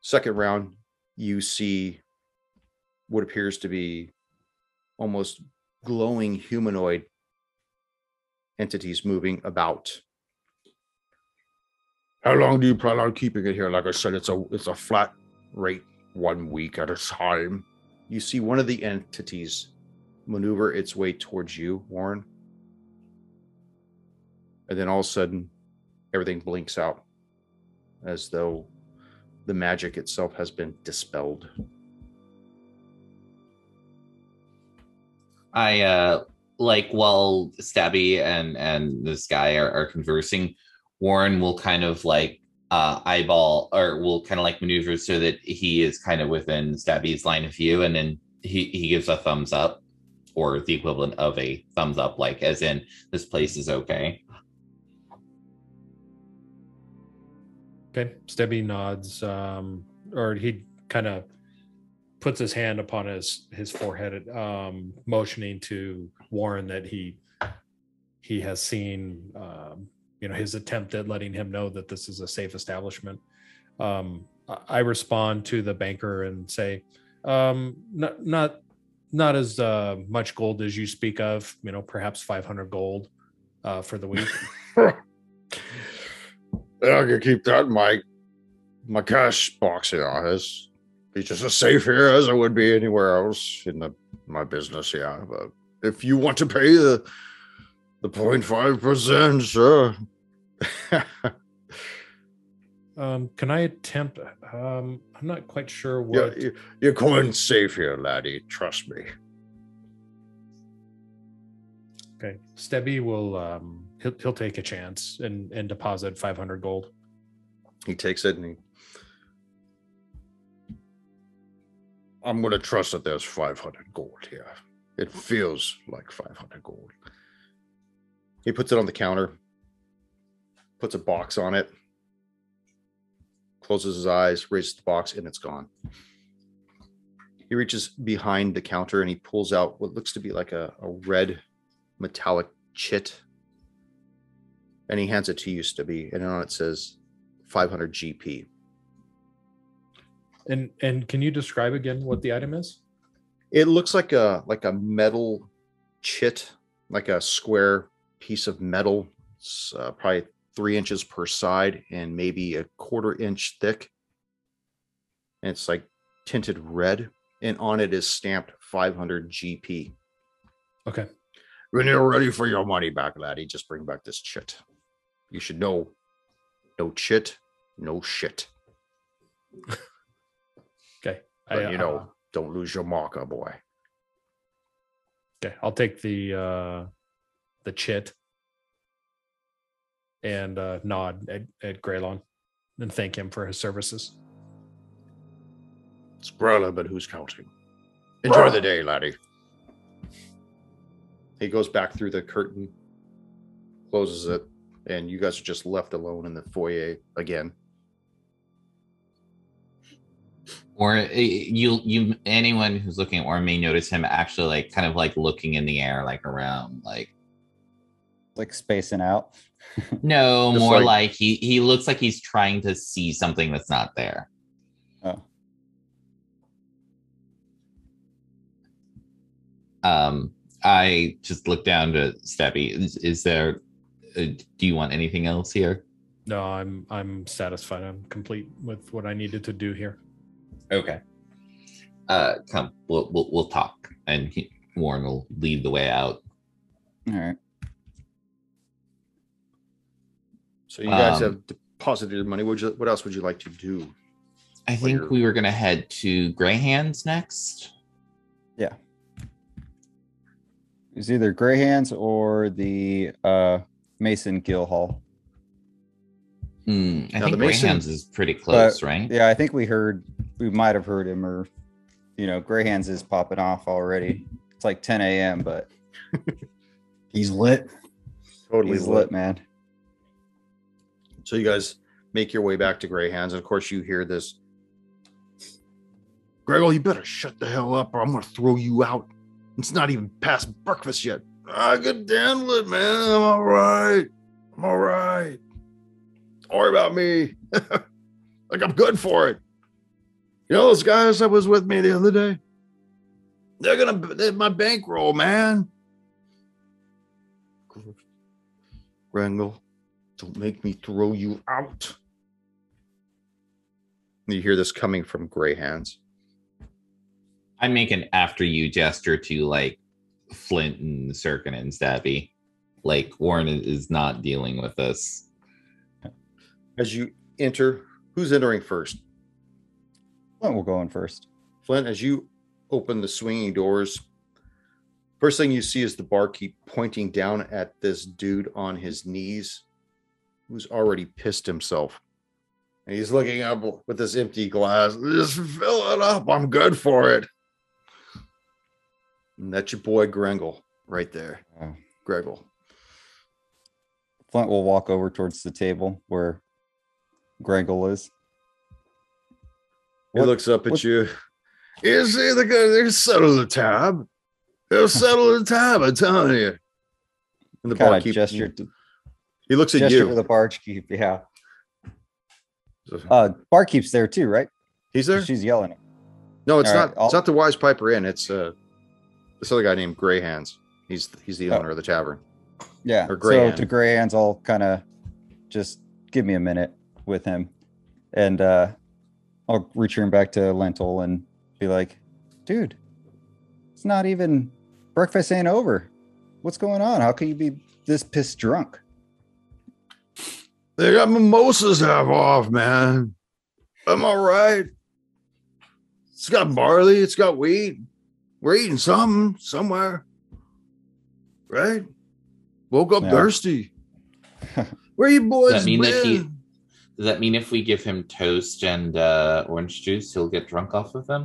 Second round, you see what appears to be almost glowing humanoid entities moving about. How long do you plan on keeping it here? Like I said, it's a it's a flat rate, one week at a time. You see one of the entities maneuver its way towards you, Warren. And then all of a sudden, everything blinks out as though the magic itself has been dispelled. I uh like while Stabby and and this guy are, are conversing, Warren will kind of like uh eyeball or will kind of like maneuver so that he is kind of within Stabby's line of view, and then he he gives a thumbs up or the equivalent of a thumbs up, like as in this place is okay. Okay. Stebby nods, um, or he kind of puts his hand upon his his forehead, um, motioning to Warren that he he has seen, um, you know, his attempt at letting him know that this is a safe establishment. Um, I- respond to the banker and say, um, not not not as uh, much gold as you speak of. You know, perhaps five hundred gold uh, for the week. I can keep that in my my cash box. Know, it's be just as safe here as it would be anywhere else in the my business. Yeah, but if you want to pay the the 0.5 percent, sure. Um, can I attempt? Um, I'm not quite sure what. you, you're going safe here, laddie. Trust me. Okay, Stebby will um, he'll he'll take a chance and and deposit 500 gold. He takes it and he. I'm going to trust that there's 500 gold here. It feels like 500 gold. He puts it on the counter, puts a box on it, closes his eyes, raises the box, and it's gone. He reaches behind the counter and he pulls out what looks to be like a, a red metallic chit. And he hands it to you, Stubby, and on it says 500 GP. And and can you describe again what the item is? It looks like a like a metal chit, like a square piece of metal. It's uh, probably three inches per side and maybe a quarter inch thick. And it's like tinted red, and on it is stamped 500 GP. Okay. When you're ready for your money back, laddie, just bring back this chit. You should know, no chit, no shit. Okay. But you know, uh, don't lose your marker, boy. okay. I'll take the uh, the chit and uh, nod at, at Greylon and thank him for his services. It's Grella, but who's counting? Enjoy the day, laddie. He goes back through the curtain, closes it, and you guys are just left alone in the foyer again. Or uh, you you anyone who's looking at Warren may notice him actually like kind of like looking in the air, like around, like like spacing out. no, Just more like- like he he looks like he's trying to see something that's not there. Oh, Um, I just look down to Stebby. Is, is there? Uh, do you want anything else here? No, I'm I'm satisfied. I'm complete with what I needed to do here. Okay. Uh, come, we'll we'll, we'll talk, and he, Warren will lead the way out. all right. So you guys Um, have deposited your money. What, you, what else would you like to do? I think you're- we were gonna head to Gray Hands next. Yeah. It's either Gray Hands or the uh, Mason Gilhall. Hmm, I Now, think the Gray Mason- Hands is pretty close, right? Yeah, I think we heard, we might have heard him, or you know, Gray Hands is popping off already. It's like 10 a.m., but He's lit. Totally he's lit, man. So you guys make your way back to Gray Hands, and of course you hear this. Gregor, you better shut the hell up, or I'm gonna throw you out. It's not even past breakfast yet. I can handle it, man. I'm all right. I'm all right. Don't worry about me. like I'm good for it. You know those guys that was with me the other day? They're gonna they're my bankroll, man. Grangle, don't make me throw you out. You hear this coming from Gray Hands. I make an after you gesture to like Flint and Sirkin and Stabby. Like Warren is- is not dealing with this. As you enter, who's entering first? Flint will go in first. Flint, as you open the swinging doors, first thing you see is the barkeep pointing down at this dude on his knees who's already pissed himself. And he's looking up with this empty glass. Just fill it up. I'm good for it. And that's your boy Grengle right there. Oh. Greggle. Flint will walk over towards the table where Grangle is. He looks up at what- you. You see the guy, they settle the tab. They'll settle the tab, I'm telling you. And the Kind barkeep gesture to he looks at you. the barkeep. Yeah. Uh, barkeep's there too, right? He's there? She's yelling. No, it's All right, not. I'll- It's not the Wise Piper Inn. It's uh, this other guy named Gray Hands. He's he's the Oh. owner of the tavern. Yeah. Or Gray so Hand. to Gray Hands, I'll kind of just give me a minute with him, and uh, I'll return back to Lentil and be like, "Dude, it's not even breakfast ain't over. What's going on? How can you be this pissed drunk?" They got mimosas half off, man. I'm I right? It's got barley. It's got wheat. We're eating something somewhere, right? Woke up Yeah. thirsty. Where you boys Does that mean that he- been? Does that mean if we give him toast and uh, orange juice, he'll get drunk off of them?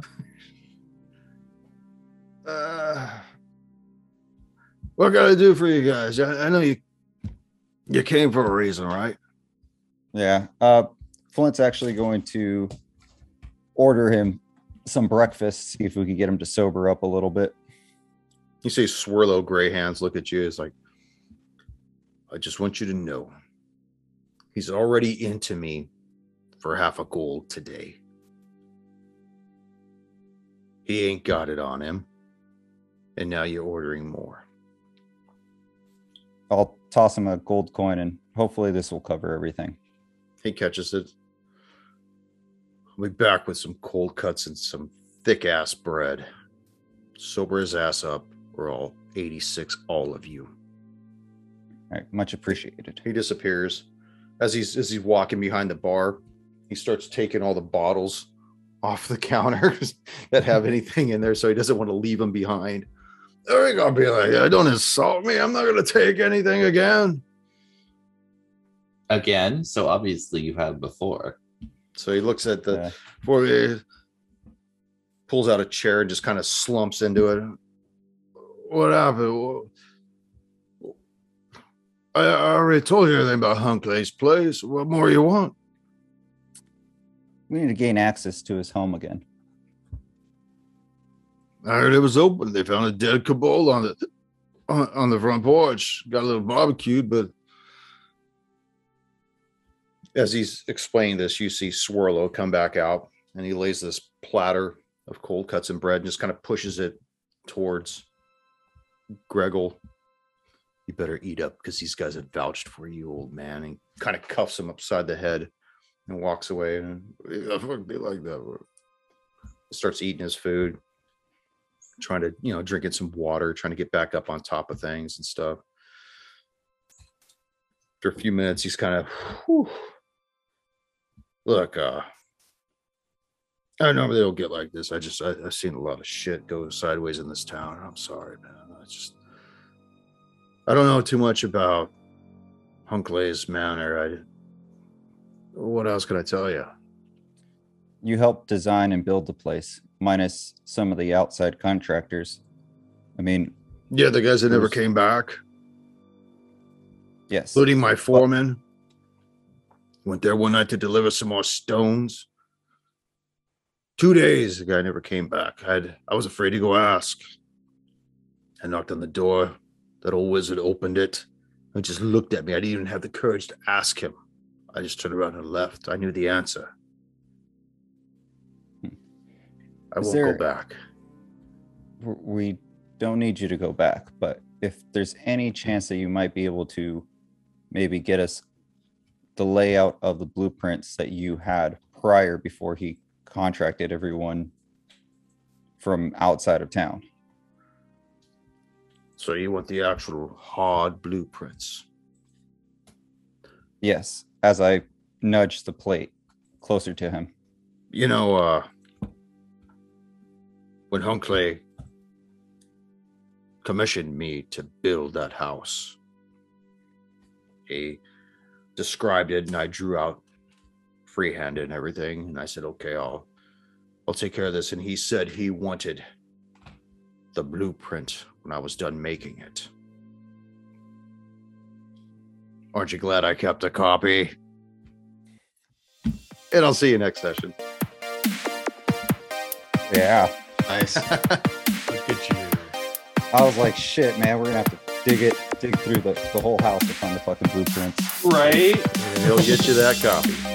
Uh, what can I do for you guys? I, I know you you came for a reason, right? Yeah. Uh, Flint's actually going to order him some breakfast, see if we can get him to sober up a little bit. You say Swirlo Gray Hands look at you. It's like, I just want you to know he's already into me for half a gold today. He ain't got it on him. And now you're ordering more. I'll toss him a gold coin and hopefully this will cover everything. He catches it. I'll be back with some cold cuts and some thick ass bread. Sober his ass up, or I'll 86 all of you. All right. Much appreciated. He disappears. As he's as he's walking behind the bar, he starts taking all the bottles off the counters that have anything in there, so he doesn't want to leave them behind. They're gonna be like, "Yeah, "Don't insult me. I'm not gonna take anything again." Again, so obviously you have before. So he looks at the Yeah. he pulls out a chair and just kind of slumps into it. What happened? I, I already told you everything about Hunkley's place. What more you want? We need to gain access to his home again. I heard it was open. They found a dead Cabal on the on, on the front porch. Got a little barbecued, but as he's explaining this, you see Swirlo come back out and he lays this platter of cold cuts and bread and just kind of pushes it towards Gregor. You better eat up because these guys have vouched for you, old man. And kind of cuffs him upside the head and walks away. And "Yeah, fuck, they like that. Starts eating his food trying to you know drinking some water trying to get back up on top of things and stuff after a few minutes he's kind of whew. Look uh i normally don't get like this i just I, i've seen a lot of shit go sideways in this town i'm sorry man i just i don't know too much about hunkley's manor i what else can i tell you You helped design and build the place, minus some of the outside contractors. I mean, yeah the guys that never came back yes. including my foreman. Went there one night to deliver some more stones. Two days, the guy never came back. I'd, I was afraid to go ask. I knocked on the door. That old wizard opened it and just looked at me. I didn't even have the courage to ask him. I just turned around and left. I knew the answer. I Is won't there- go back. we don't need you to go back, but if there's any chance that you might be able to maybe get us the layout of the blueprints that you had prior before he contracted everyone from outside of town. So you want the actual hard blueprints? Yes, as I nudge the plate closer to him. You know, uh, when Hunkley commissioned me to build that house, he described it and I drew out freehand and everything. And I said, okay, I'll, I'll take care of this. And he said he wanted the blueprint when I was done making it. Aren't you glad I kept a copy? And I'll see you next session. Yeah. Nice. Look at you. I was like, shit, man, we're gonna have to dig it, dig through the, the whole house to find the fucking blueprints. right? And He'll get you that copy.